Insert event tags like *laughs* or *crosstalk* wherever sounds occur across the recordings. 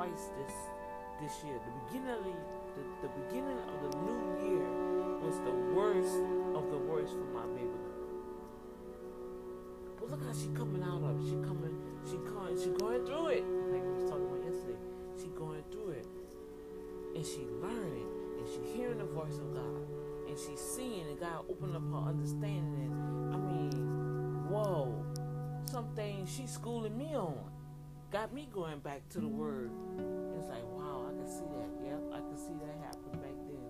twice this this year. The beginning of the, the, the beginning of the new year was the worst of the worst for my baby girl. But look how she coming out of it. She coming, she going, she going through it. Like we was talking about yesterday. She going through it. And she learning. And she hearing the voice of God. And she seeing and God open up her understanding. And I mean, whoa. Some things she schooling me on. Got me going back to the word. It's like, wow, I can see that. Yep, I can see that happen back then.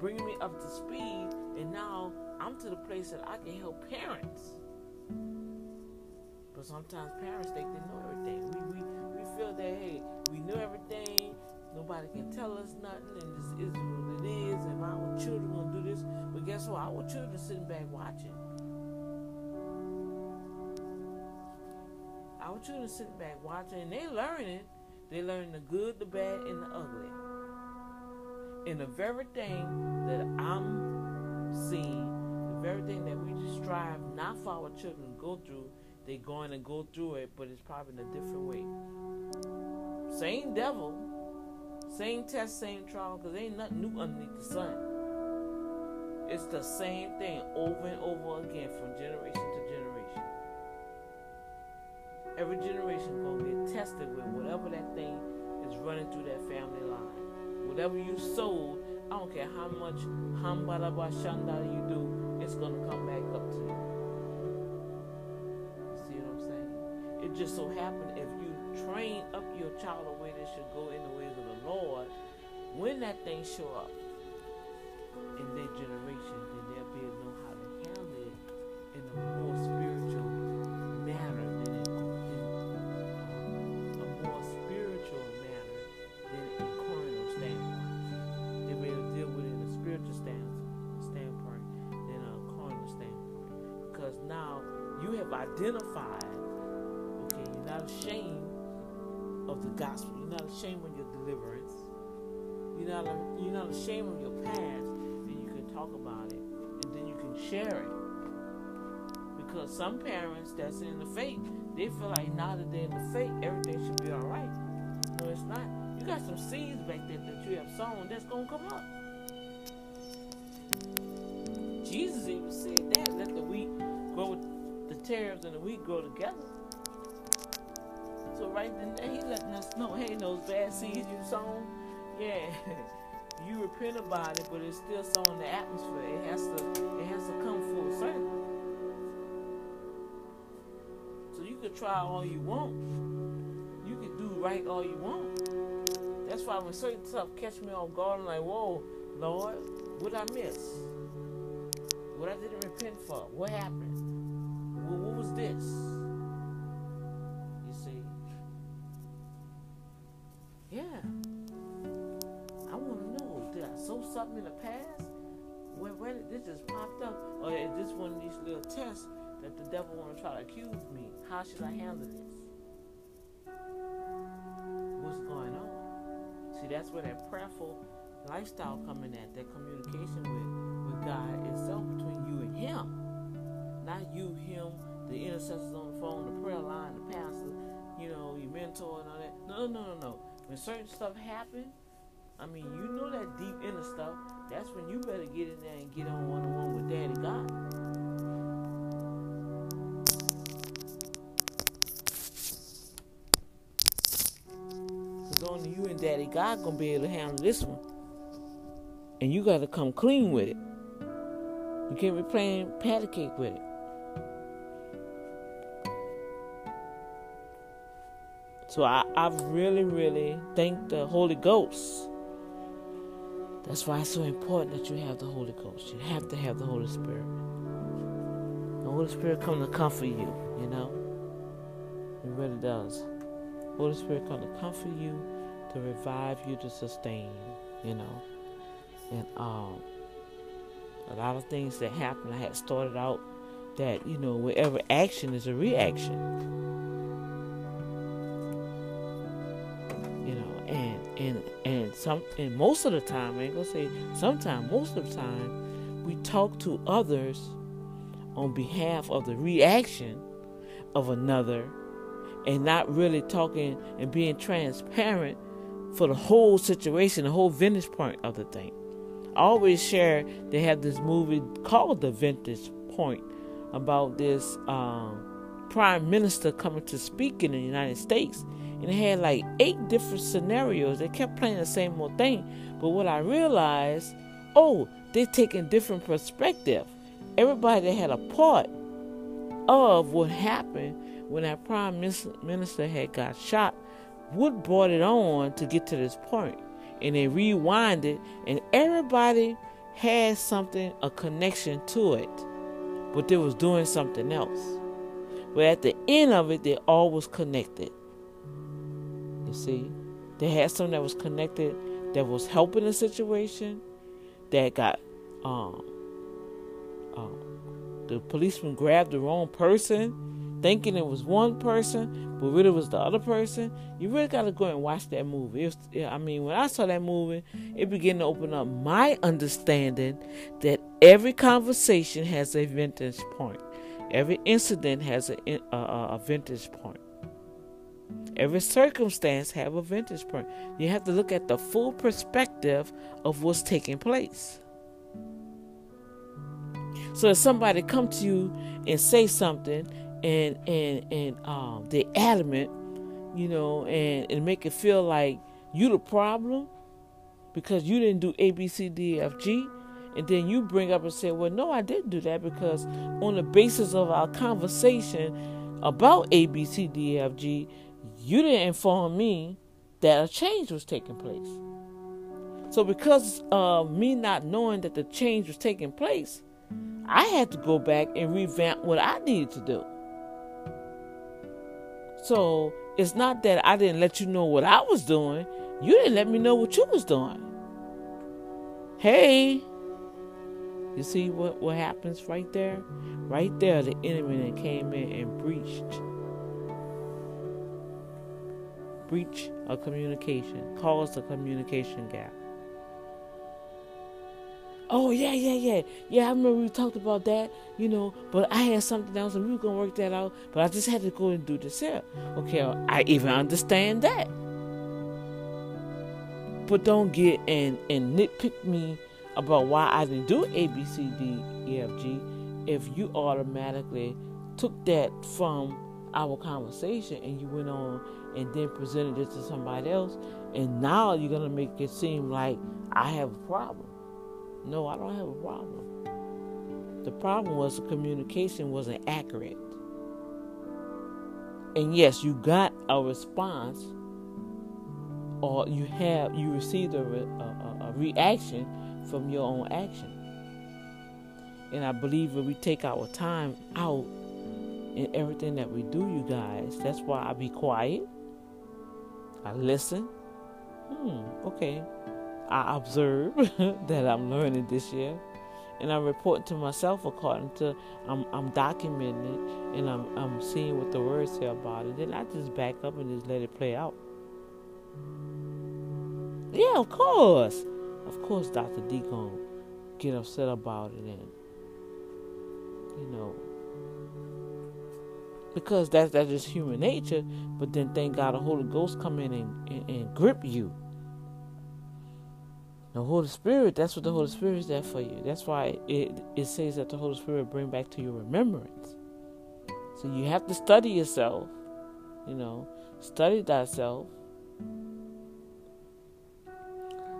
Bringing me up to speed. And now I'm to the place that I can help parents. But sometimes parents think they know everything. We, we, we feel that, hey, we know everything. Nobody can tell us nothing. And this is what it is. And my children to do this. But guess what? Our children sitting back watching. Our children sitting back watching. And they learning. They learn the good, the bad, and the ugly. And the very thing that I'm seeing, the very thing that we just strive not for our children to go through, they're going to go through it, but it's probably in a different way. Same devil, same test, same trial, because ain't nothing new underneath the sun. It's the same thing over and over again from generation to generation. Every generation gonna get tested with whatever that thing is running through that family line. Whatever you sold, I don't care how much hambalaba shanda you do, it's gonna come back up to you. You see what I'm saying? It just so happened if you train up your child the way they should go in the ways of the Lord, when that thing show up identified, okay, you're not ashamed of the gospel. You're not ashamed of your deliverance. You're not you're not ashamed of your past. Then you can talk about it, and then you can share it. Because some parents that's in the faith, they feel like now that they're in the faith, everything should be all right. No, it's not. You got some seeds back there that you have sown that's gonna come up. Tares and the wheat grow together. So right then there, he letting us know, hey, those bad seeds you sown, yeah, *laughs* you repent about it, but it's still sown in the atmosphere. It has to, it has to come full circle. So you could try all you want, you could do right all you want. That's why when certain stuff catch me off guard, I'm like, whoa, Lord, what I miss? What I didn't repent for? What happened? This? You see? Yeah. I want to know, did I sow something in the past? When, when this just popped up? Oh, or is this one of these little tests that the devil want to try to accuse me? How should I handle this? What's going on? See, that's where that prayerful lifestyle coming at, that communication with, with God itself between you and Him. Not you, Him, the intercessors on the phone, the prayer line, the pastor, you know, your mentor and all that. No, no, no, no. When certain stuff happens, I mean, you know that deep inner stuff. That's when you better get in there and get on one on one with Daddy God. Cause only you and Daddy God gonna be able to handle this one. And you gotta come clean with it. You can't be playing patty cake with it. So I, I really, really thank the Holy Ghost. That's why it's so important that you have the Holy Ghost. You have to have the Holy Spirit. The Holy Spirit come to comfort you, you know? It really does. Holy Spirit come to comfort you, to revive you, to sustain you, you know? And um a lot of things that happened, I had started out that, you know, wherever action is a reaction. And and some and most of the time, I ain't gonna say sometimes, most of the time, we talk to others on behalf of the reaction of another and not really talking and being transparent for the whole situation, the whole vintage point of the thing. I always share they have this movie called The Vintage Point about this um, prime minister coming to speak in the United States and it had like eight different scenarios. They kept playing the same old thing. But what I realized, oh, they're taking different perspective. Everybody had a part of what happened when that prime minister had got shot, what brought it on to get to this point. And they rewinded, and everybody had something, a connection to it, but they was doing something else. But at the end of it, they all was connected. You see, they had something that was connected, that was helping the situation, that got um, um, the policeman grabbed the wrong person, thinking it was one person, but really it was the other person. You really got to go and watch that movie. Was, I mean, when I saw that movie, it began to open up my understanding that every conversation has a vintage point. Every incident has a, a, a vintage point. Every circumstance have a vantage point. You have to look at the full perspective of what's taking place. So if somebody come to you and say something and and and um they adamant, you know, and, and make it feel like you the problem because you didn't do A B C D F G and then you bring up and say, Well, no, I didn't do that because on the basis of our conversation about A B C D F G, you didn't inform me that a change was taking place. So, because of me not knowing that the change was taking place, I had to go back and revamp what I needed to do. So, it's not that I didn't let you know what I was doing, you didn't let me know what you was doing. Hey, you see what, what happens right there? Right there, the enemy that came in and breached breach of communication, cause a communication gap. Oh yeah, yeah, yeah, yeah. I remember we talked about that, you know. But I had something else, and we were gonna work that out. But I just had to go and do this here. Okay, I even understand that. But don't get and and nitpick me about why I didn't do A B C D E F G if you automatically took that from our conversation and you went on and then presented it to somebody else, and now you're gonna make it seem like I have a problem. No, I don't have a problem. The problem was the communication wasn't accurate. And yes, you got a response, or you have you received a, a, a reaction from your own action. And I believe when we take our time out in everything that we do, you guys, that's why I be quiet. I listen. Hmm, okay. I observe *laughs* that I'm learning this year. And I'm reporting to myself according to I'm I'm documenting it and I'm I'm seeing what the words say about it. Then I just back up and just let it play out. Yeah, of course. Of course Dr. D gonna get upset about it and you know because that's that's just human nature. But then thank God the Holy Ghost come in and, and, and grip you. The Holy Spirit, that's what the Holy Spirit is there for you. That's why it, it says that the Holy Spirit bring back to your remembrance. So you have to study yourself, you know, study thyself.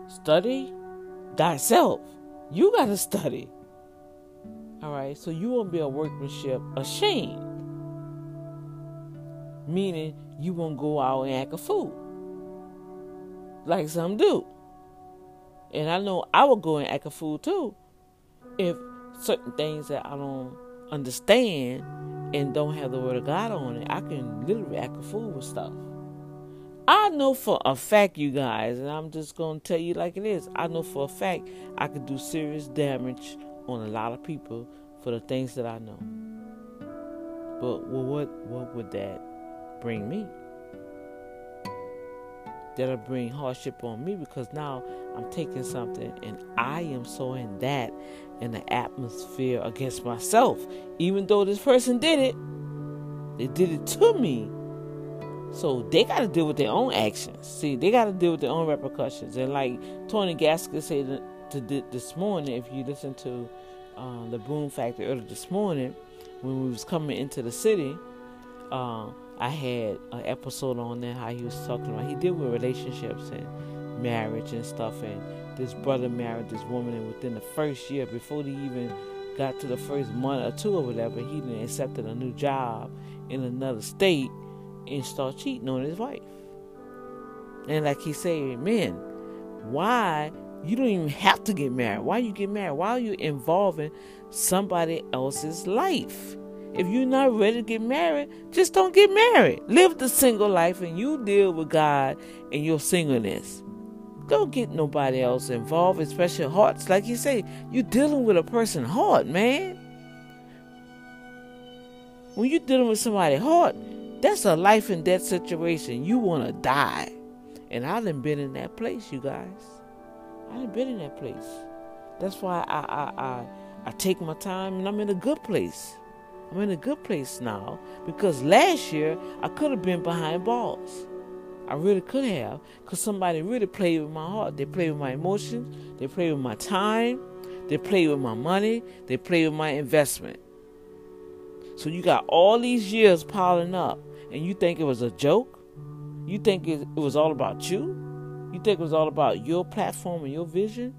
Study thyself. You got to study. All right, so you won't be a workmanship ashamed. Meaning you won't go out and act a fool. Like some do. And I know I would go and act a fool too if certain things that I don't understand and don't have the word of God on it, I can literally act a fool with stuff. I know for a fact, you guys, and I'm just gonna tell you like it is. I know for a fact I could do serious damage on a lot of people for the things that I know. But what what would that bring me? That'll bring hardship on me because now I'm taking something and I am sowing that in the atmosphere against myself. Even though this person did it, they did it to me. So they got to deal with their own actions. See, they got to deal with their own repercussions. And like Tony Gaskins said this morning, if you listen to uh, the Boom Factor earlier this morning, when we was coming into the city, uh, I had an episode on there how he was talking about he deal with relationships and marriage and stuff and this brother married this woman and within the first year before they even got to the first month or two or whatever he then accepted a new job in another state and start cheating on his wife. And like he said men why you don't even have to get married. Why you get married? Why are you involving somebody else's life if you're not ready to get married, just don't get married. Live the single life and you deal with God and your singleness. Don't get nobody else involved, especially hearts. Like you say, you're dealing with a person heart, man. When you're dealing with somebody heart, that's a life and death situation. You want to die. And I done been in that place, you guys. I done been in that place. That's why I, I, I, I take my time and I'm in a good place. I'm in a good place now because last year I could have been behind bars. I really could have because somebody really played with my heart. They played with my emotions, they played with my time, they played with my money, they played with my investment. So you got all these years piling up and you think it was a joke? You think it, it was all about you? You think it was all about your platform and your vision?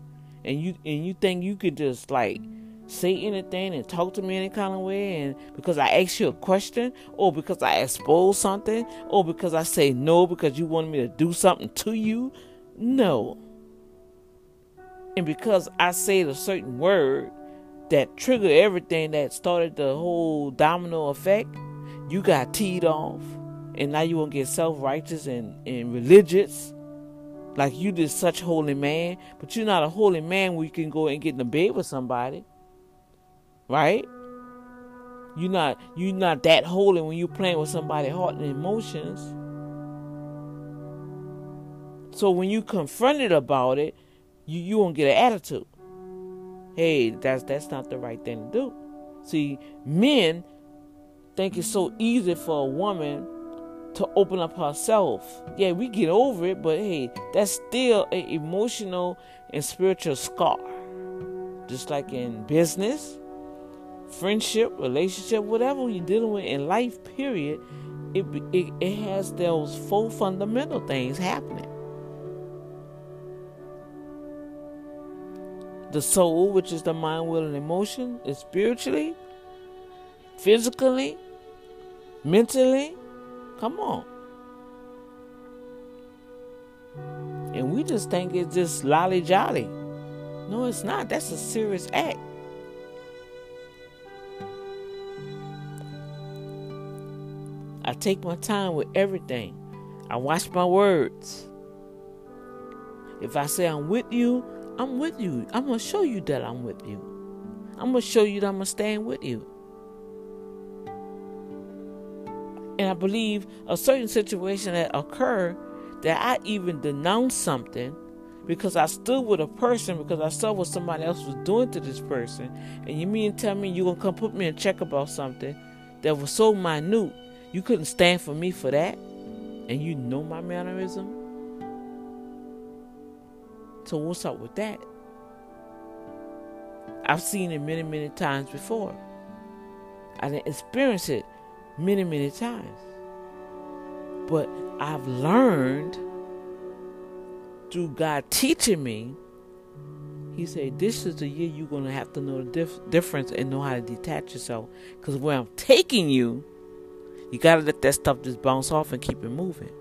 And you and you think you could just like say anything and talk to me any kind of way and because I ask you a question or because I expose something or because I say no because you want me to do something to you. No. And because I said a certain word that triggered everything that started the whole domino effect, you got teed off. And now you want to get self righteous and, and religious. Like you did such holy man, but you're not a holy man where you can go and get in the bed with somebody right? You're not you're not that holy when you're playing with somebody's heart and emotions. So when you confronted about it, you you won't get an attitude. Hey, that's that's not the right thing to do. See, men think it's so easy for a woman to open up herself. Yeah, we get over it, but hey, that's still an emotional and spiritual scar. Just like in business, friendship, relationship, whatever you're dealing with in life, period, it, it, it has those four fundamental things happening. The soul, which is the mind, will, and emotion, is spiritually, physically, mentally. Come on. And we just think it's just lolly jolly. No, it's not. That's a serious act. I take my time with everything. I watch my words. If I say I'm with you, I'm with you. I'm going to show you that I'm with you. I'm going to show you that I'm going to stand with you. And I believe a certain situation that occurred that I even denounced something because I stood with a person because I saw what somebody else was doing to this person. And you mean tell me you're going to come put me in check about something that was so minute You couldn't stand for me for that, and you know my mannerism. So what's up with that? I've seen it many, many times before. I didn't experience it many, many times. But I've learned through God teaching me. He said, This is the year you're going to have to know the dif- difference and know how to detach yourself. Because where I'm taking you, you got to let that stuff just bounce off and keep it moving.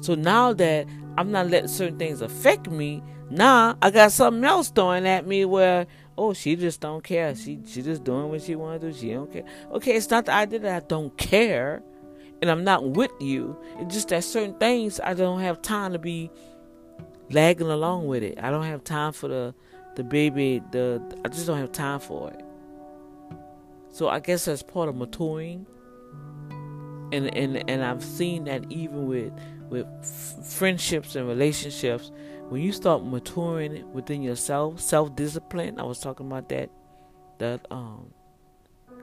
So now that I'm not letting certain things affect me, now I got something else throwing at me where, oh, she just don't care. She she just doing what she want to do. She don't care. Okay, it's not the idea that I don't care and I'm not with you. It's just that certain things I don't have time to be lagging along with it. I don't have time for the the baby. The I just don't have time for it. So I guess that's part of maturing. And and and I've seen that even with with f- friendships and relationships, when you start maturing within yourself, self discipline. I was talking about that that um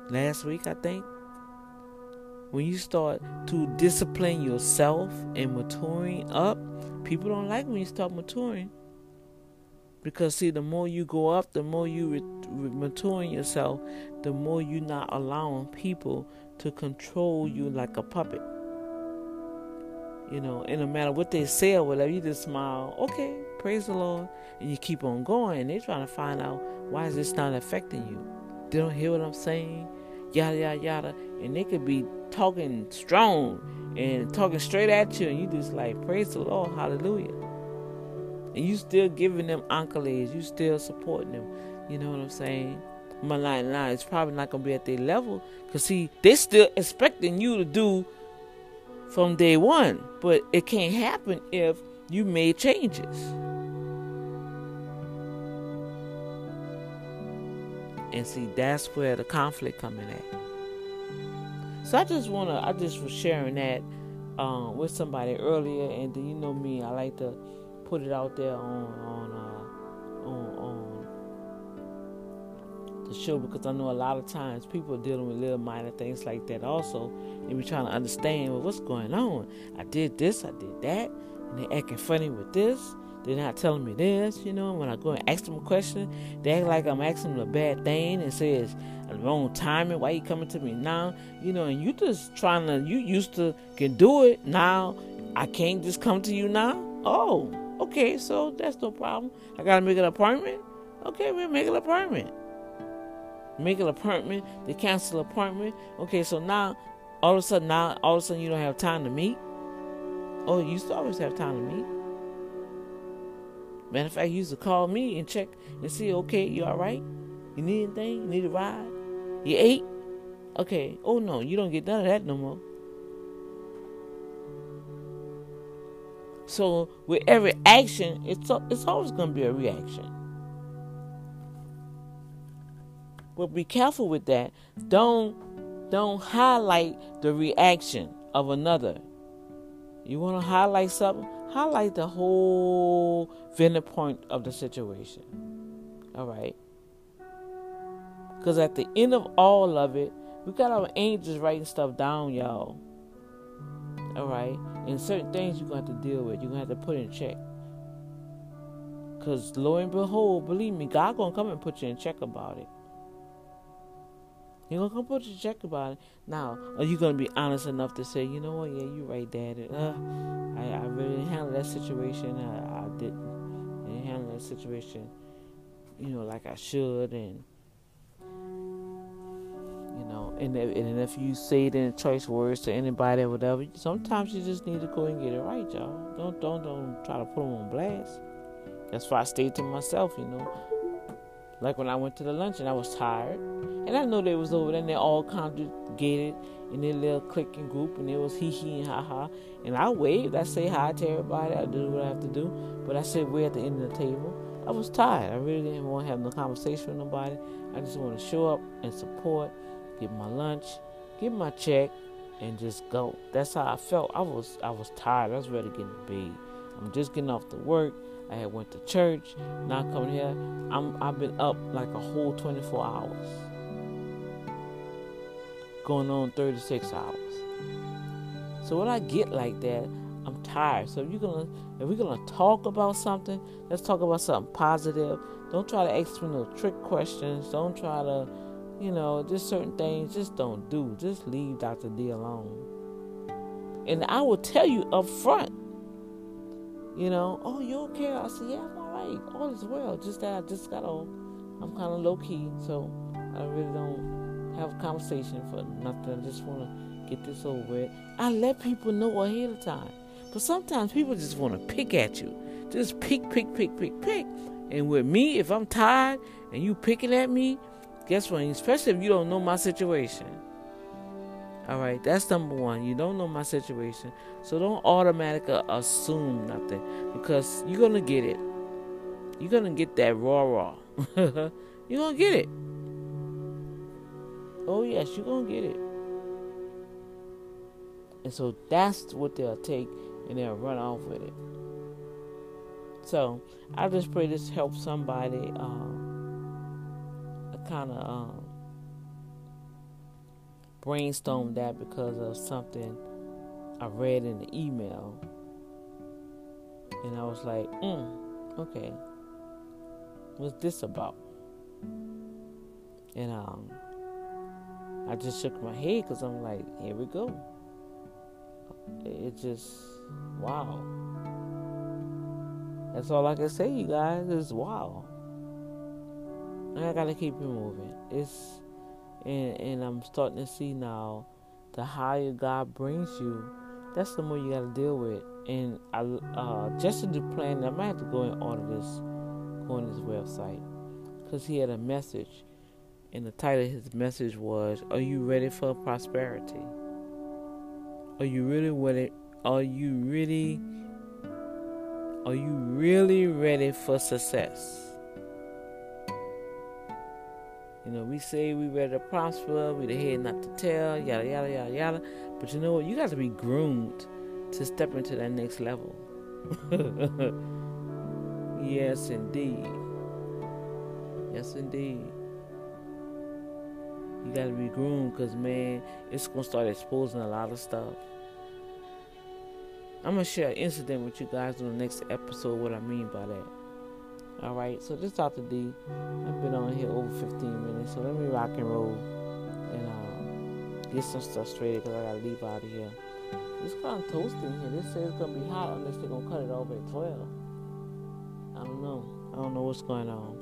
last week I think when you start to discipline yourself and maturing up, people don't like when you start maturing. Because see, the more you go up, the more you re- re- maturing yourself, the more you're not allowing people to control you like a puppet. You know, and no matter what they say or whatever, you just smile, okay, praise the Lord, and you keep on going. They're trying to find out why is this not affecting you. They don't hear what I'm saying, yada yada yada, and they could be talking strong and talking straight at you, and you just like, praise the Lord, hallelujah. And you still giving them accolades, you still supporting them. You know what I'm saying? My line it's probably not gonna be at their level, cause see, they still expecting you to do from day one, but it can't happen if you made changes. And see, that's where the conflict coming at. So I just wanna, I just was sharing that um, with somebody earlier, and then you know me, I like to put it out there on on the show because I know a lot of times people are dealing with little minor things like that also, and we trying to understand well, what's going on. I did this, I did that, and they acting funny with this. They're not telling me this, you know. When I go and ask them a question, they act like I'm asking them a bad thing and says wrong timing. Why you coming to me now? You know, and you just trying to. You used to can do it now. I can't just come to you now. Oh, okay. So that's no problem. I gotta make an appointment. Okay, we'll make an appointment. Make an appointment. They cancel appointment. Okay, so now all of a sudden now all of a sudden you don't have time to meet. Oh, you used to always have time to meet. Matter of fact, you used to call me and check and see, okay, you all right? You need anything? You need a ride? You ate? Okay. Oh no, you don't get none of that no more. So with every action, it's it's always going to be a reaction. But be careful with that. Don't don't highlight the reaction of another. You want to highlight something? Highlight the whole vantage point of the situation. All right. Because at the end of all of it, we got our angels writing stuff down, y'all. All right. And certain things you're going to have to deal with. You're going to have to put in check. Because lo and behold, believe me, God going to come and put you in check about it. He gonna come put your check about it. Now, are you gonna be honest enough to say, you know what? Yeah, you're right, Dad. Uh, I, I really didn't handle that situation. I, I didn't. Didn't handle that situation, you know, like I should, and you know, and if, and if you say it in choice words to anybody or whatever, sometimes you just need to go and get it right, y'all. Don't don't don't try to put them on blast. That's why I stayed to myself, you know. Like when I went to the luncheon, I was tired, and I know they was over there, and they all congregated in their little clicking group, and it was hee hee and ha ha. And I waved, I say hi to everybody, I do what I have to do, but I said we're at the end of the table. I was tired. I really didn't want to have no conversation with nobody. I just want to show up and support get my lunch, get my check, and just go. That's how I felt. I was I was tired. I was ready to get in bed. I'm just getting off the work. I had went to church. Now coming here, I'm I've been up like a whole 24 hours. going on 36 hours. So when I get like that, I'm tired. So if you're gonna if we're gonna talk about something, let's talk about something positive. Don't try to ask me no trick questions. Don't try to, you know, just certain things. Just don't do. Just leave Dr. D alone. And I will tell you up front. You know, oh, you okay? I said, yeah, I'm all right. All is well. Just that I just got old. I'm kind of low key, so I really don't have a conversation for nothing. I just want to get this over with. I let people know ahead of time. But sometimes people just want to pick at you. Just pick, pick, pick, pick, pick. And with me, if I'm tired and you picking at me, guess what? Especially if you don't know my situation. All right, that's number one. You don't know my situation, so don't automatically assume nothing because you're gonna get it. You're gonna get that raw raw. *laughs* you're gonna get it. Oh yes, you're gonna get it. And so that's what they'll take and they'll run off with it. So I just pray this helps somebody um, kind of um, brainstorm that because of something I read in the email. And I was like, mm, okay, what's this about? And um, I just shook my head because I'm like, here we go. It just, wow. That's all I can say, you guys. Is wow. I gotta keep it moving. It's and and I'm starting to see now the higher God brings you, that's the more you gotta deal with. And I uh, just to do plan, I might have to go and order this, go on his website, because he had a message, and the title of his message was, "Are you ready for prosperity?" Are you really ready? Are you really? Are you really ready for success? You know, we say we ready to prosper, we the head not to tell, yada yada yada yada. But you know what? You got to be groomed to step into that next level. *laughs* yes, indeed. Yes, indeed. You got to be groomed because, man, it's to start exposing a lot of stuff. I'm to share an incident with you guys in the next episode, what I mean by that. All right, so this is Dr. D. I've been on here over 15 minutes, so let me rock and roll and uh, get some stuff straight because I gotta leave out of here. It's kind of toasty in here. This says it's gonna be hot unless they're gonna cut it over at 12. I don't know. I don't know what's going on,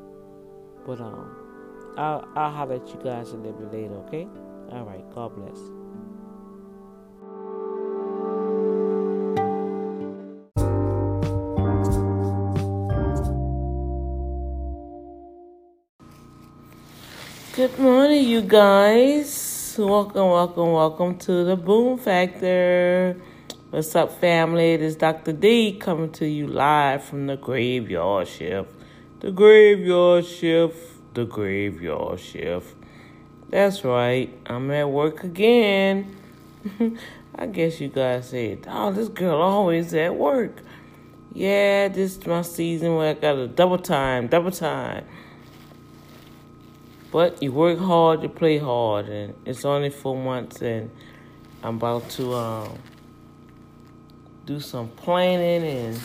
but um, I'll I'll holler at you guys a little bit later. Okay? All right. God bless. Good morning, you guys. Welcome, welcome, welcome to the Boom Factor. What's up, family? It is Dr. D coming to you live from the graveyard shift. The graveyard shift. The graveyard shift. That's right. I'm at work again. *laughs* I guess you guys said, oh, this girl always at work. Yeah, this is my season where I got a double time, double time. But you work hard, you play hard, and it's only four months, and I'm about to um, do some planning. And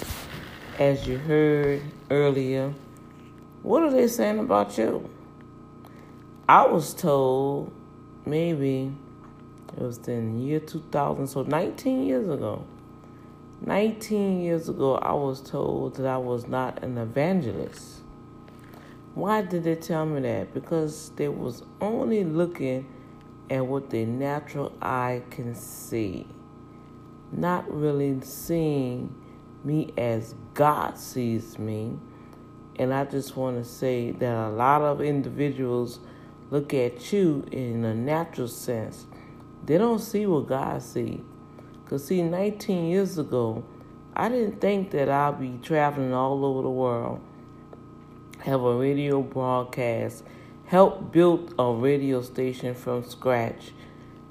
as you heard earlier, what are they saying about you? I was told maybe it was in the year 2000, so 19 years ago. 19 years ago, I was told that I was not an evangelist. Why did they tell me that? Because they was only looking at what the natural eye can see, not really seeing me as God sees me. And I just want to say that a lot of individuals look at you in a natural sense. They don't see what God sees. Because, see, 19 years ago, I didn't think that I'd be traveling all over the world have a radio broadcast, help build a radio station from scratch,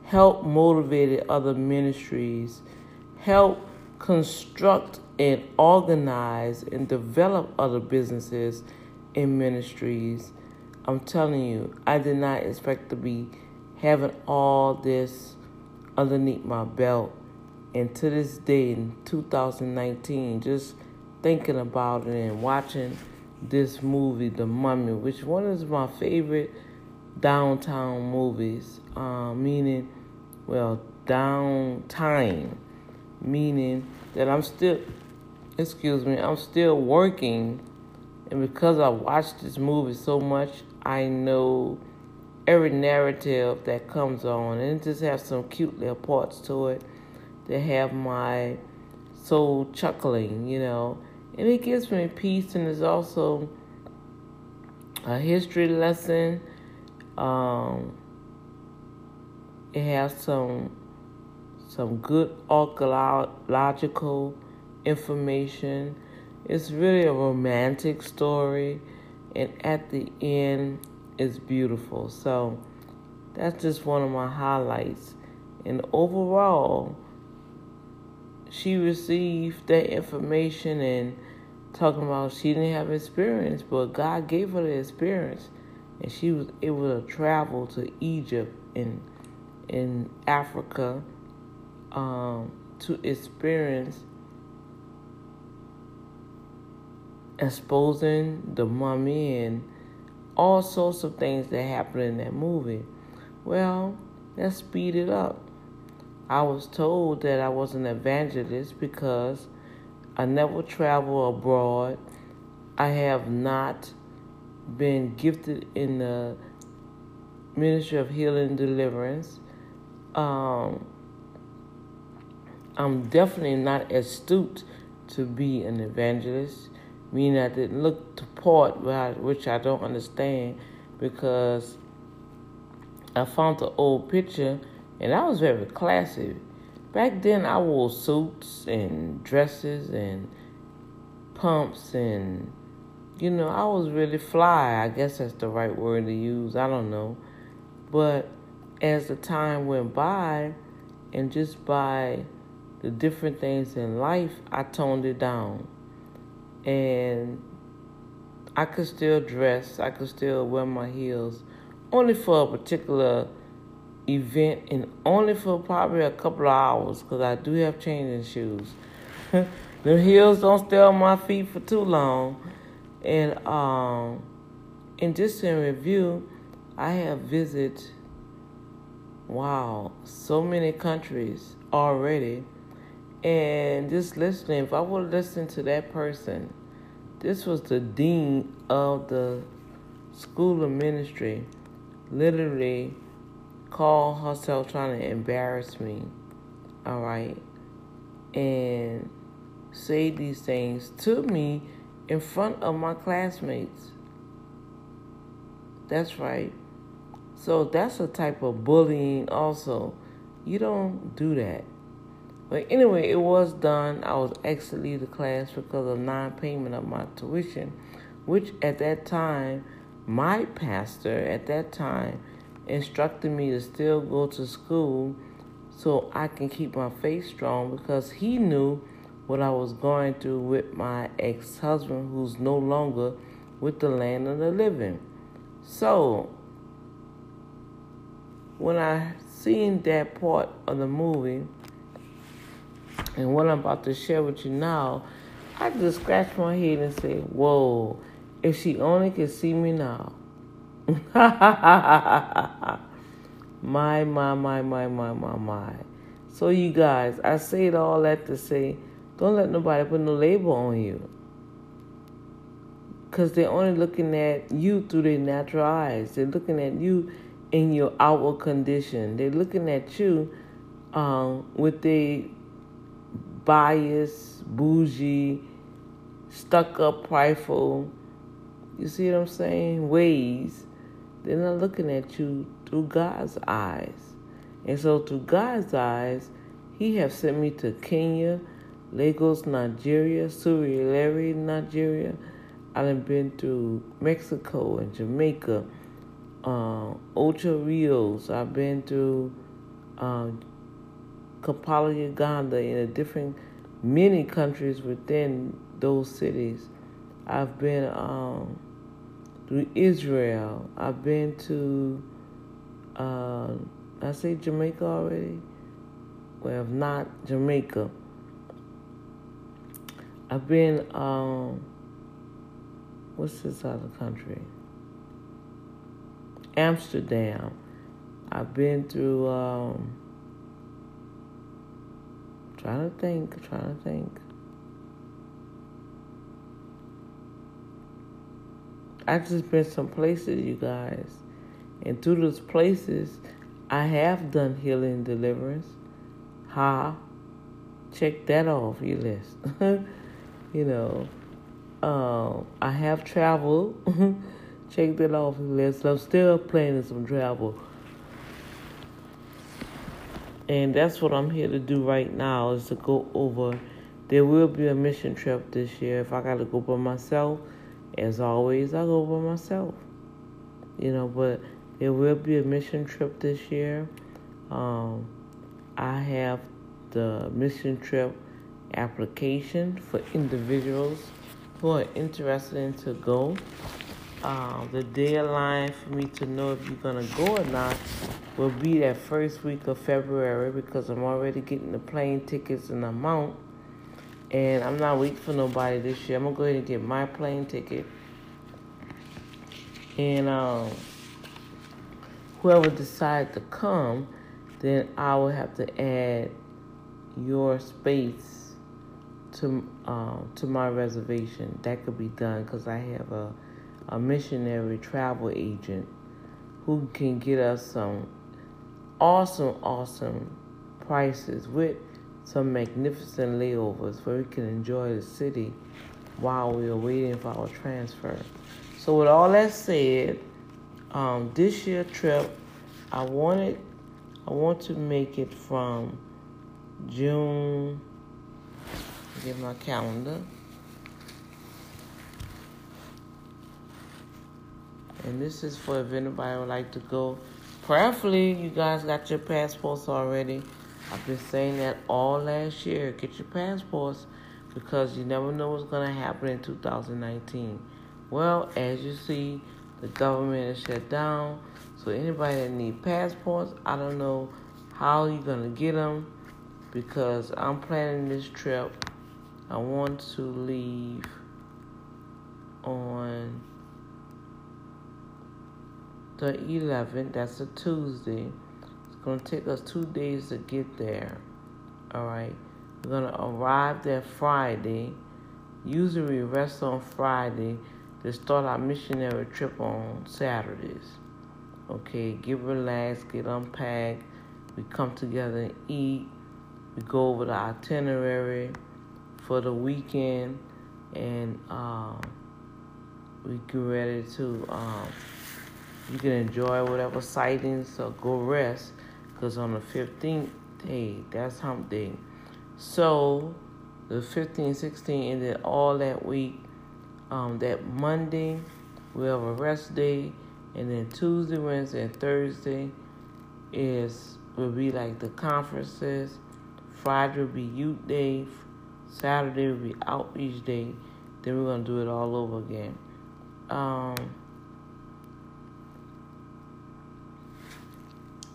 help motivate other ministries, help construct and organize and develop other businesses and ministries. I'm telling you, I did not expect to be having all this underneath my belt. And to this day, in 2019, just thinking about it and watching this movie, The Mummy, which one is my favorite downtown movies, uh, meaning, well, downtime, meaning that I'm still, excuse me, I'm still working. And because I watched this movie so much, I know every narrative that comes on, and it just has some cute little parts to it that have my soul chuckling, you know. And it gives me peace, and it's also a history lesson. Um, it has some some good archaeological information. It's really a romantic story, and at the end, it's beautiful. So that's just one of my highlights. And overall, she received that information and talking about she didn't have experience, but God gave her the experience, and she was able to travel to Egypt and in Africa um, to experience exposing the mummy and all sorts of things that happen in that movie. Well, let's speed it up. I was told that I was an evangelist because I never travel abroad. I have not been gifted in the ministry of healing and deliverance. Um, I'm definitely not astute to be an evangelist, meaning I didn't look to part which I don't understand because I found the old picture and I was very classy. Back then, I wore suits and dresses and pumps, and you know, I was really fly. I guess that's the right word to use. I don't know. But as the time went by, and just by the different things in life, I toned it down. And I could still dress, I could still wear my heels, only for a particular event and only for probably a couple of hours because I do have changing shoes. *laughs* the heels don't stay on my feet for too long. And um, and just in review, I have visited wow so many countries already. And just listening, if I would listen to that person, this was the dean of the school of ministry, literally call herself trying to embarrass me, all right, and say these things to me in front of my classmates. That's right. So that's a type of bullying, also. You don't do that. But anyway, it was done. I was exited the class because of non payment of my tuition, which at that time, my pastor at that time instructed me to still go to school so I can keep my faith strong because he knew what I was going through with my ex husband, who's no longer with the land of the living. So, when I seen that part of the movie and what I'm about to share with you now, I just scratched my head and said, Whoa, if she only could see me now. My, my, my, my, my, my, my. So, you guys, I say it all that to say, don't let nobody put no label on you. Because they're only looking at you through their natural eyes. They're looking at you in your outward condition. They're looking at you um, with their bias, bougie, stuck up, prideful, you see what I'm saying? Ways they're not looking at you through God's eyes. And so through God's eyes, He has sent me to Kenya, Lagos, Nigeria, Surulere, Nigeria. I've been to Mexico and Jamaica, uh, Ocho Rios. I've been to uh, Kampala, Uganda, in a different many countries within those cities. I've been um, Israel. I've been to uh, I say Jamaica already. Well, if not Jamaica, I've been. Um, what's this other country? Amsterdam. I've been through. Um, trying to think. Trying to think. I just been some places, you guys, and through those places, I have done healing deliverance. Ha, check that off your list. *laughs* you know, um, I have traveled. *laughs* check that off your list. I'm still planning some travel. And that's what I'm here to do right now is to go over. There will be a mission trip this year. If I got to go by myself, as always, I go by myself. You know, but there will be a mission trip this year. Um, I have the mission trip application for individuals who are interested in to go. Uh, the deadline for me to know if you're gonna go or not will be that first week of February because I'm already getting the plane tickets and amount and I'm not waiting for nobody this year. I'm gonna go ahead and get my plane ticket. And um, whoever decides to come, then I will have to add your space to um, to my reservation. That could be done because I have a a missionary travel agent who can get us some awesome, awesome prices with some magnificent layovers where we can enjoy the city while we are waiting for our transfer. So, with all that said, um, this year trip, I wanted, I want to make it from June. Get my calendar. And this is for if anybody would like to go. Prayerfully, you guys got your passports already. I've been saying that all last year. Get your passports because you never know what's going to happen in 2019. Well, as you see, the government is shut down. So anybody that need passports, I don't know how you're going to get them because I'm planning this trip. I want to leave on the 11th. That's a Tuesday going to take us two days to get there. All right. We're going to arrive there Friday. Usually we rest on Friday to start our missionary trip on Saturdays. Okay, get relaxed, get unpacked. We come together and eat. We go over the itinerary for the weekend, and um, we get ready to. Um, you can enjoy whatever sightings or go rest because on the 15th, day, that's hump day. So the 15, 16, and then all that week, um, that Monday, we have a rest day, and then Tuesday, Wednesday, and Thursday is will be like the conferences. Friday will be youth day. Saturday will be outreach day. Then we're gonna do it all over again. Um,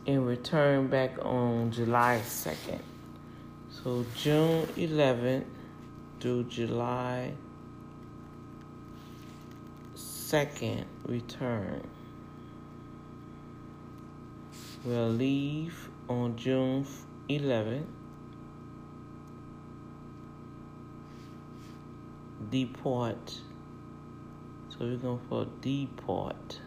and return back on July 2nd. So June 11th through July 2nd return. We'll leave on June 11th. Deport. So we're going for deport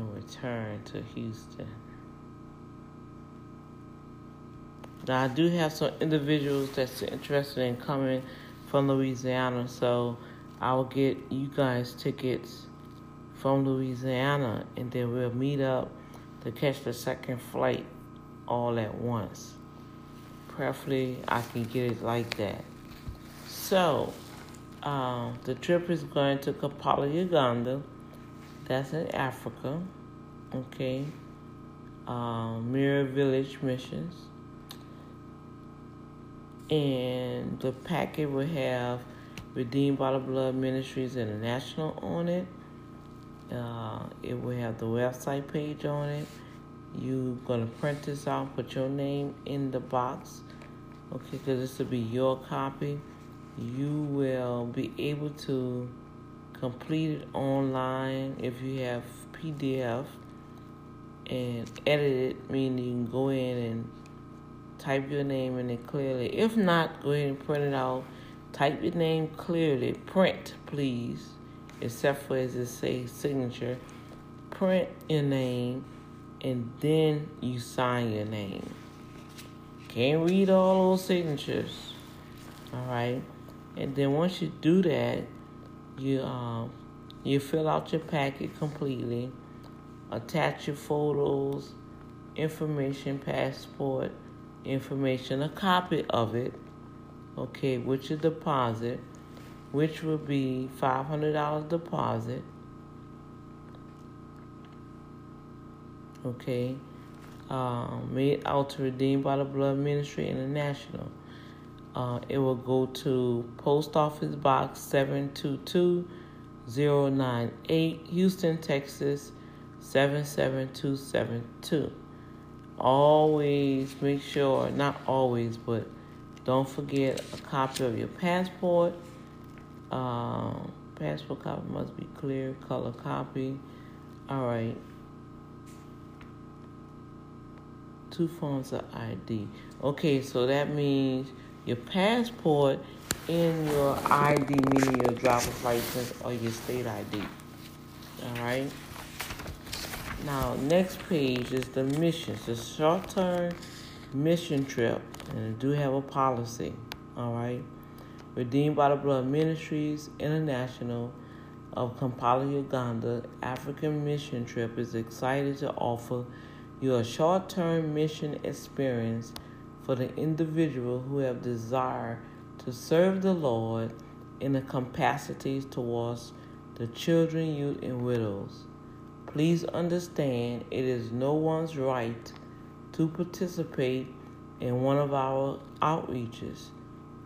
and return to Houston. Now, I do have some individuals that's interested in coming from Louisiana, so I will get you guys tickets from Louisiana, and then we'll meet up to catch the second flight all at once. Preferably, I can get it like that. So, um, the trip is going to Kampala, Uganda that's in Africa. Okay. Um, Mirror Village Missions. And the packet will have Redeemed by the Blood Ministries International on it. Uh, it will have the website page on it. You're gonna print this out, put your name in the box, okay? Because this will be your copy. You will be able to complete it online if you have PDF and edit it, meaning you can go in and type your name in it clearly. If not, go ahead and print it out. Type your name clearly. Print, please, except for as it says signature. Print your name and then you sign your name. Can't read all those signatures. All right. And then once you do that, you um you fill out your packet completely attach your photos, information, passport, information, a copy of it, okay, which is deposit, which will be $500 deposit, okay, um, made out to Redeemed by the Blood Ministry International. Uh, it will go to Post Office Box 722098, Houston, Texas 77272. Always make sure, not always, but don't forget a copy of your passport. Um, passport copy must be clear, color copy. All right. Two forms of ID. Okay, so that means your passport and your ID, meaning your driver's license or your state ID. All right. Now, next page is the missions, the short term mission trip, and I do have a policy. All right. Redeemed by the Blood Ministries International of Kampala, Uganda, African mission trip is excited to offer you a short term mission experience for the individual who have desire to serve the Lord in the capacities towards the children, youth, and widows. Please understand it is no one's right to participate in one of our outreaches.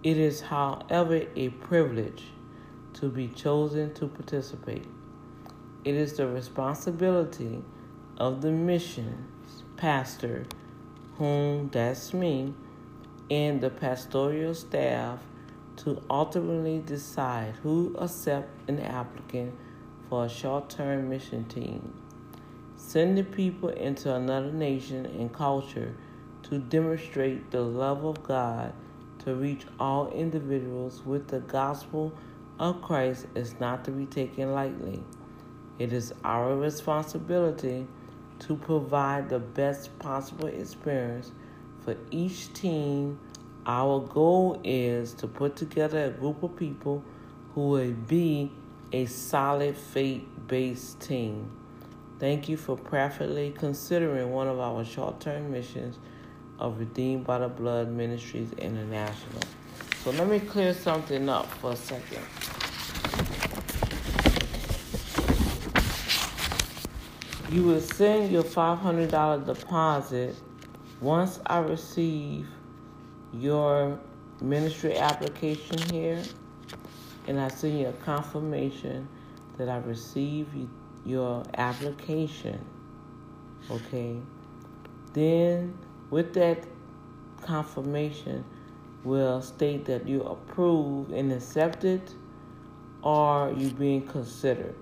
It is, however, a privilege to be chosen to participate. It is the responsibility of the missions pastor, whom that's me, and the pastoral staff to ultimately decide who accept an applicant for a short term mission team. Sending people into another nation and culture to demonstrate the love of God to reach all individuals with the gospel of Christ is not to be taken lightly. It is our responsibility to provide the best possible experience for each team. Our goal is to put together a group of people who will be a solid faith based team. Thank you for prayerfully considering one of our short term missions of Redeemed by the Blood Ministries International. So let me clear something up for a second. You will send your $500 deposit once I receive your ministry application here and I send you a confirmation that I received your application. Okay? Then, with that confirmation, will state that you approve and accepted or you being considered.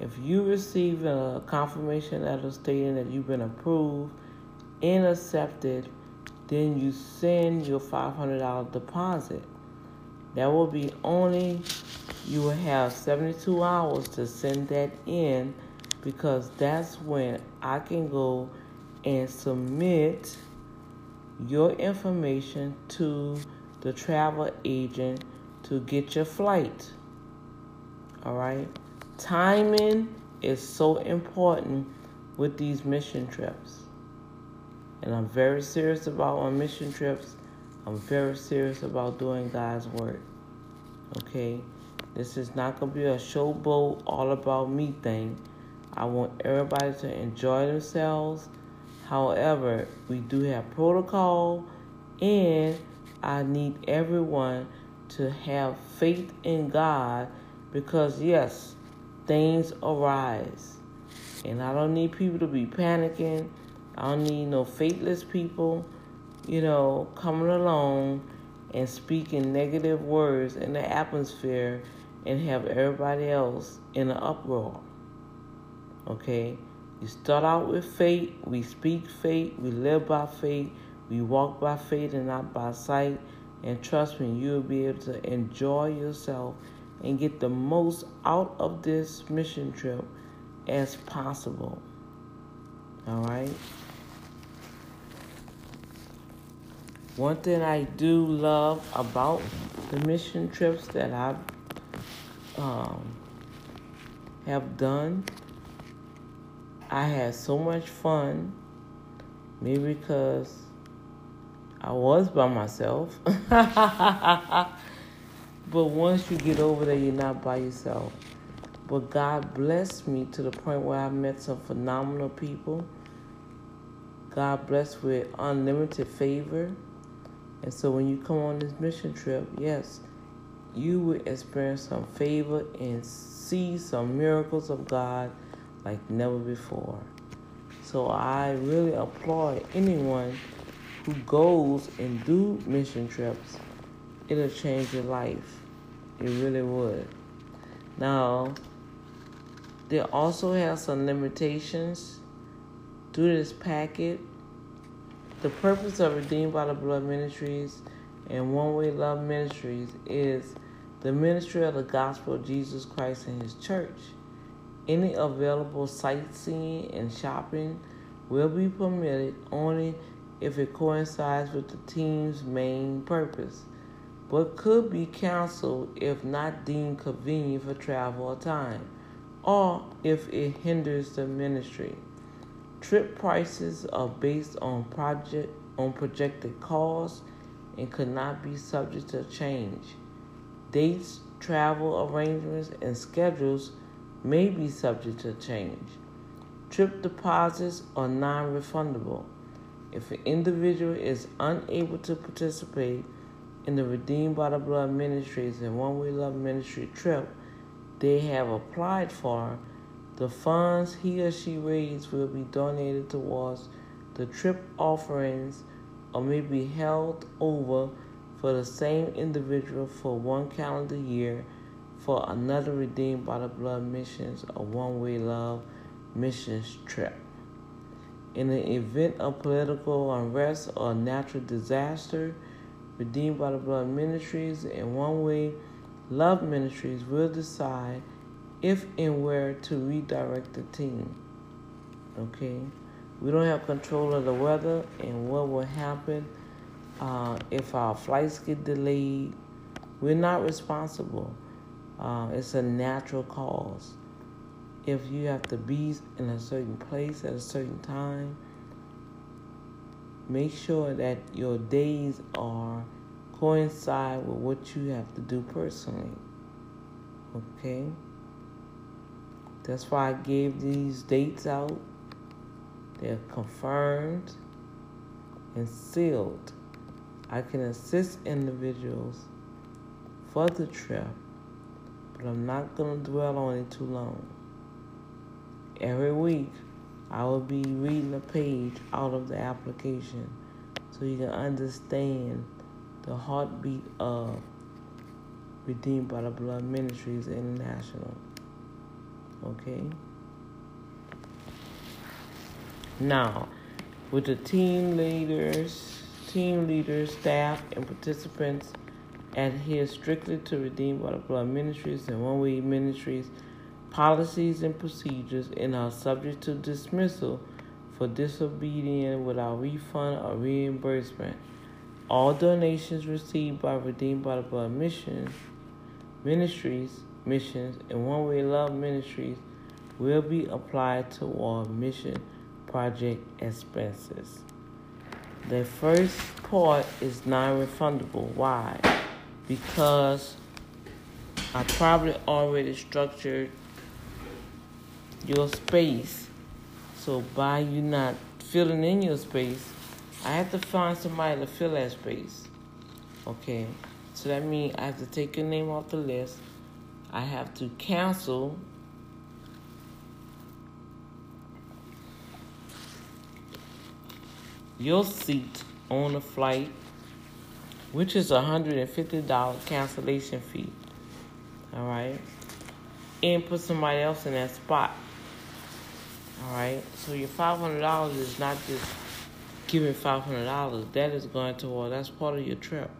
If you receive a confirmation letter stating that you've been approved and accepted, then you send your $500 deposit. That will be only, you will have 72 hours to send that in because that's when I can go and submit your information to the travel agent to get your flight. All right? Timing is so important with these mission trips. And I'm very serious about my mission trips I'm very serious about doing God's work. Okay? This is not going to be a showboat, all about me thing. I want everybody to enjoy themselves. However, we do have protocol, and I need everyone to have faith in God because, yes, things arise. And I don't need people to be panicking. I don't need no faithless people, you know, coming along and speaking negative words in the atmosphere and have everybody else in an uproar. Okay? You start out with faith, we speak faith, we live by faith, we walk by faith and not by sight. And trust me, you'll be able to enjoy yourself and get the most out of this mission trip as possible. All right? One thing I do love about the mission trips that I um, have done, I had so much fun. Maybe because I was by myself. *laughs* but once you get over there, you're not by yourself. But God blessed me to the point where I met some phenomenal people. God blessed with unlimited favor. And so when you come on this mission trip, yes, you will experience some favor and see some miracles of God like never before. So I really applaud anyone who goes and do mission trips. It'll change your life. It really would. Now, they also have some limitations through this packet the purpose of Redeemed by the Blood Ministries and One Way Love Ministries is the ministry of the gospel of Jesus Christ and His church. Any available sightseeing and shopping will be permitted only if it coincides with the team's main purpose, but could be canceled if not deemed convenient for travel or time, or if it hinders the ministry. Trip prices are based on project on projected costs and could not be subject to change. Dates, travel arrangements, and schedules may be subject to change. Trip deposits are non refundable. If an individual is unable to participate in the Redeemed by the Blood Ministries and One Way Love Ministry trip they have applied for, the funds he or she raises will be donated towards the trip offerings or may be held over for the same individual for one calendar year for another Redeemed by the Blood Missions or One Way Love Missions trip. In the event of political unrest or natural disaster, Redeemed by the Blood Ministries and One Way Love Ministries will decide if and where to redirect the team. Okay? We don't have control of the weather and what will happen uh, if our flights get delayed. We're not responsible. Uh, it's a natural cause. If you have to be in a certain place at a certain time, make sure that your days are coincide with what you have to do personally. Okay? That's why I gave these dates out. They're confirmed and sealed. I can assist individuals for the trip, but I'm not going to dwell on it too long. Every week, I will be reading a page out of the application so you can understand the heartbeat of Redeemed by the Blood Ministries International. Okay? Now, with the team leaders, team leaders, staff, and participants adhere strictly to Redeemed by the Blood Ministries and One Way Ministries policies and procedures and are subject to dismissal for disobedience without refund or reimbursement. All donations received by Redeemed by the Blood Mission Ministries missions and One Way Love Ministries will be applied toward mission project expenses. The first part is non refundable. Why? Because I probably already structured your space. So by you not filling in your space, I have to find somebody to fill that space. Okay. So that means I have to take your name off the list. I have to cancel your seat on the flight, which is a $150 cancellation fee. All right. And put somebody else in that spot. All right. So your $500 is not just giving $500. That is going toward, that's part of your trip.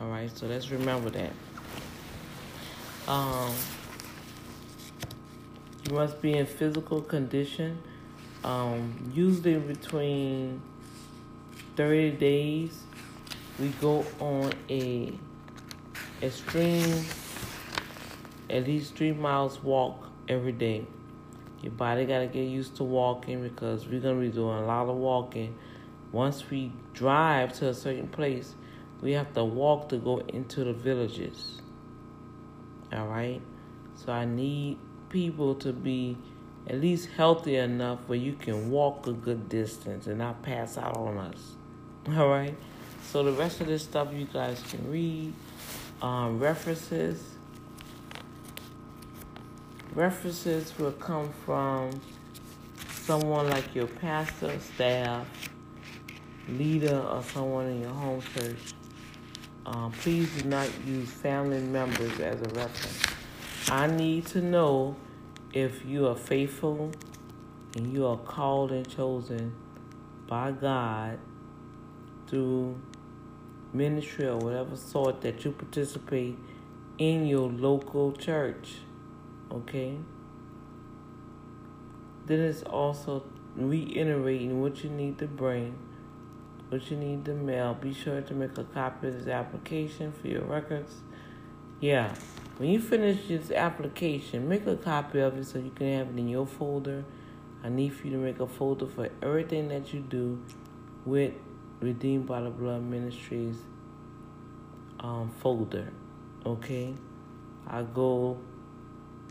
All right. So let's remember that. Um, you must be in physical condition. Um, usually between 30 days, we go on a extreme, at least three miles walk every day. Your body got to get used to walking because we're going to be doing a lot of walking. Once we drive to a certain place, we have to walk to go into the villages. All right? So I need people to be at least healthy enough where you can walk a good distance and not pass out on us. *laughs* All right. So the rest of this stuff you guys can read. Um, references. References will come from someone like your pastor, staff, leader, or someone in your home church. Um, please do not use family members as a reference. I need to know if you are faithful and you are called and chosen by God through ministry or whatever sort that you participate in your local church. Okay? Then it's also reiterating what you need to bring, what you need to mail. Be sure to make a copy of this application for your records. Yeah. When you finish this application, make a copy of it so you can have it in your folder. I need for you to make a folder for everything that you do with Redeemed by the Blood Ministries um, folder. Okay? I go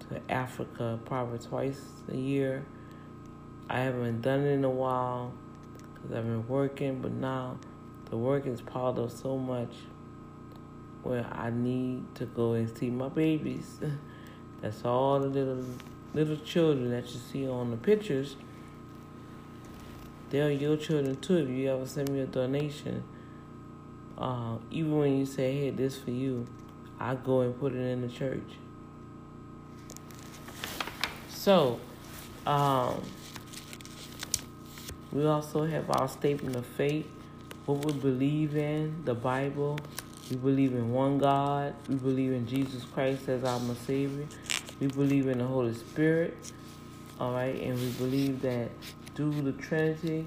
to Africa probably twice a year. I haven't done it in a while because I've been working, but now the work is piled up so much where I need to go and see my babies. *laughs* That's all the little little children that you see on the pictures. They're your children too. If you ever send me a donation, uh, even when you say, "Hey, this for you," I go and put it in the church. So, um, we also have our statement of faith, what we believe in, the Bible, we believe in one God. We believe in Jesus Christ as our Savior. We believe in the Holy Spirit. All right, and we believe that through the Trinity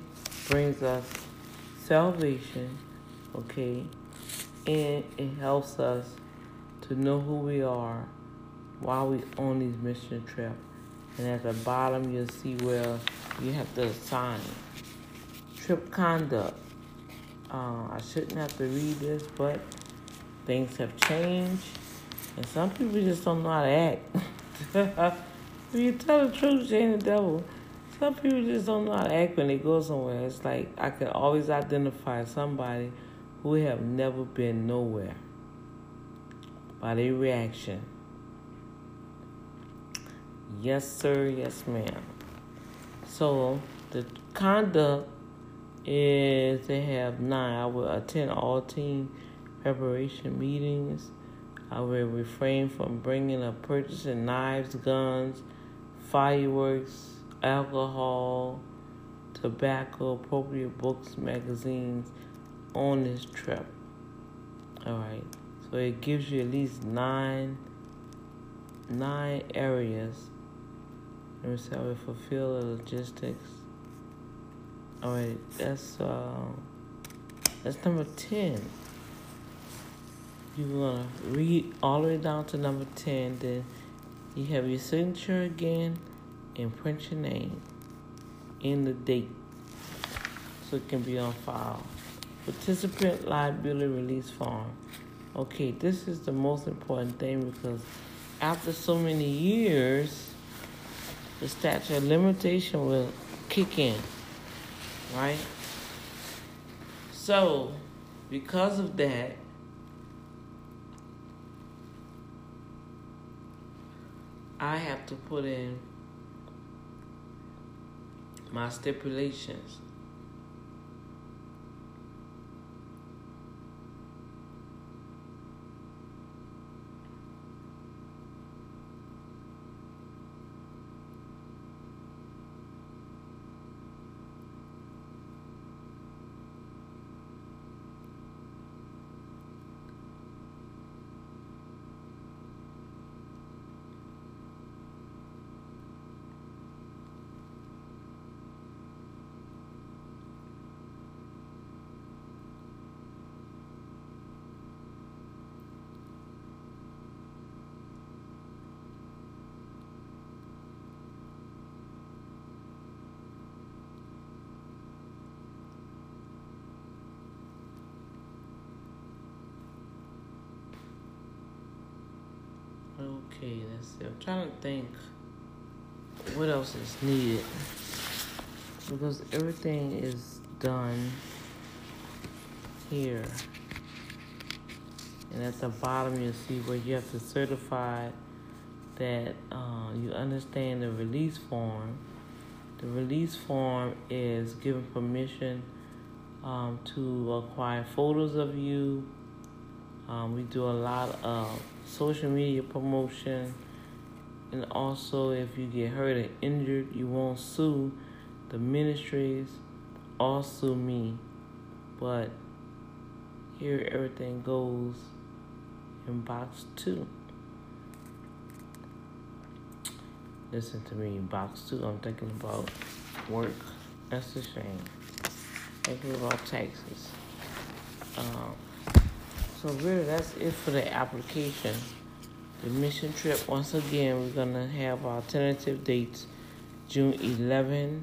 brings us salvation. Okay, and it helps us to know who we are while we on these mission trip. And at the bottom, you'll see where you have to sign trip conduct. Uh, I shouldn't have to read this, but things have changed, and some people just don't know how to act. *laughs* if you tell the truth, you ain't the devil. Some people just don't know how to act when they go somewhere. It's like I can always identify somebody who have never been nowhere by their reaction. Yes, sir. Yes, ma'am. So the conduct is they have nine. I will attend all team preparation meetings. I will refrain from bringing or purchasing knives, guns, fireworks, alcohol, tobacco, appropriate books, magazines on this trip. Alright. So it gives you at least nine nine areas. Let me see how we fulfill the logistics. Alright, that's uh that's number ten. You're gonna read all the way down to number 10 then you have your signature again and print your name in the date so it can be on file. Participant liability release form. Okay this is the most important thing because after so many years the statute of limitation will kick in right so because of that I have to put in my stipulations. Okay, let's I'm trying to think what else is needed because everything is done here. And at the bottom, you'll see where you have to certify that uh, you understand the release form. The release form is giving permission um, to acquire photos of you. Um, we do a lot of social media promotion. And also, if you get hurt or injured, you won't sue the ministries or sue me. But here, everything goes in box two. Listen to me, box two. I'm thinking about work. That's a shame. Thinking about taxes. Um, so really, that's it for the application. The mission trip. Once again, we're gonna have our tentative dates, June 11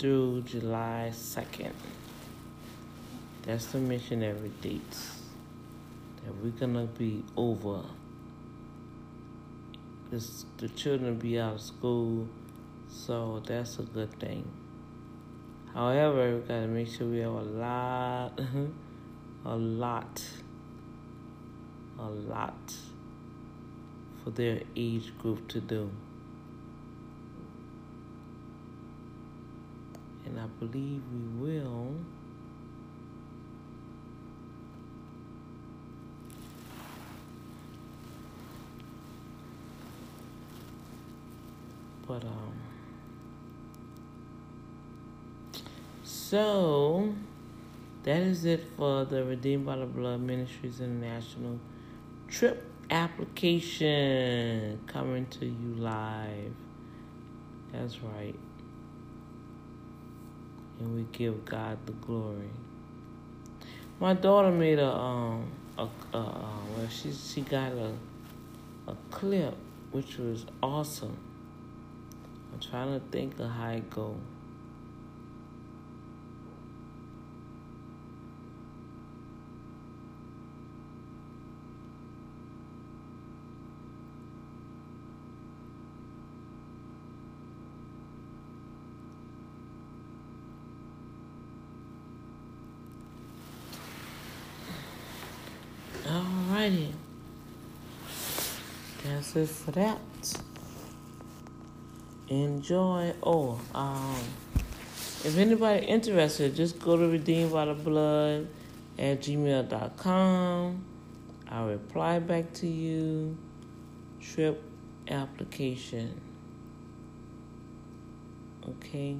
through July 2nd. That's the missionary dates that we're gonna be over. This, the children be out of school, so that's a good thing. However, we gotta make sure we have a lot, *laughs* a lot, a lot for their age group to do. And I believe we will. But um so that is it for the Redeemed by the Blood Ministries International trip application coming to you live. That's right. And we give God the glory. My daughter made a um a, a, a well she she got a a clip which was awesome. I'm trying to think of how it go. Alrighty. That's it for that. Enjoy. Oh, um, if anybody interested, just go to redeemed by the blood at gmail.com. I'll reply back to you. Trip application. Okay.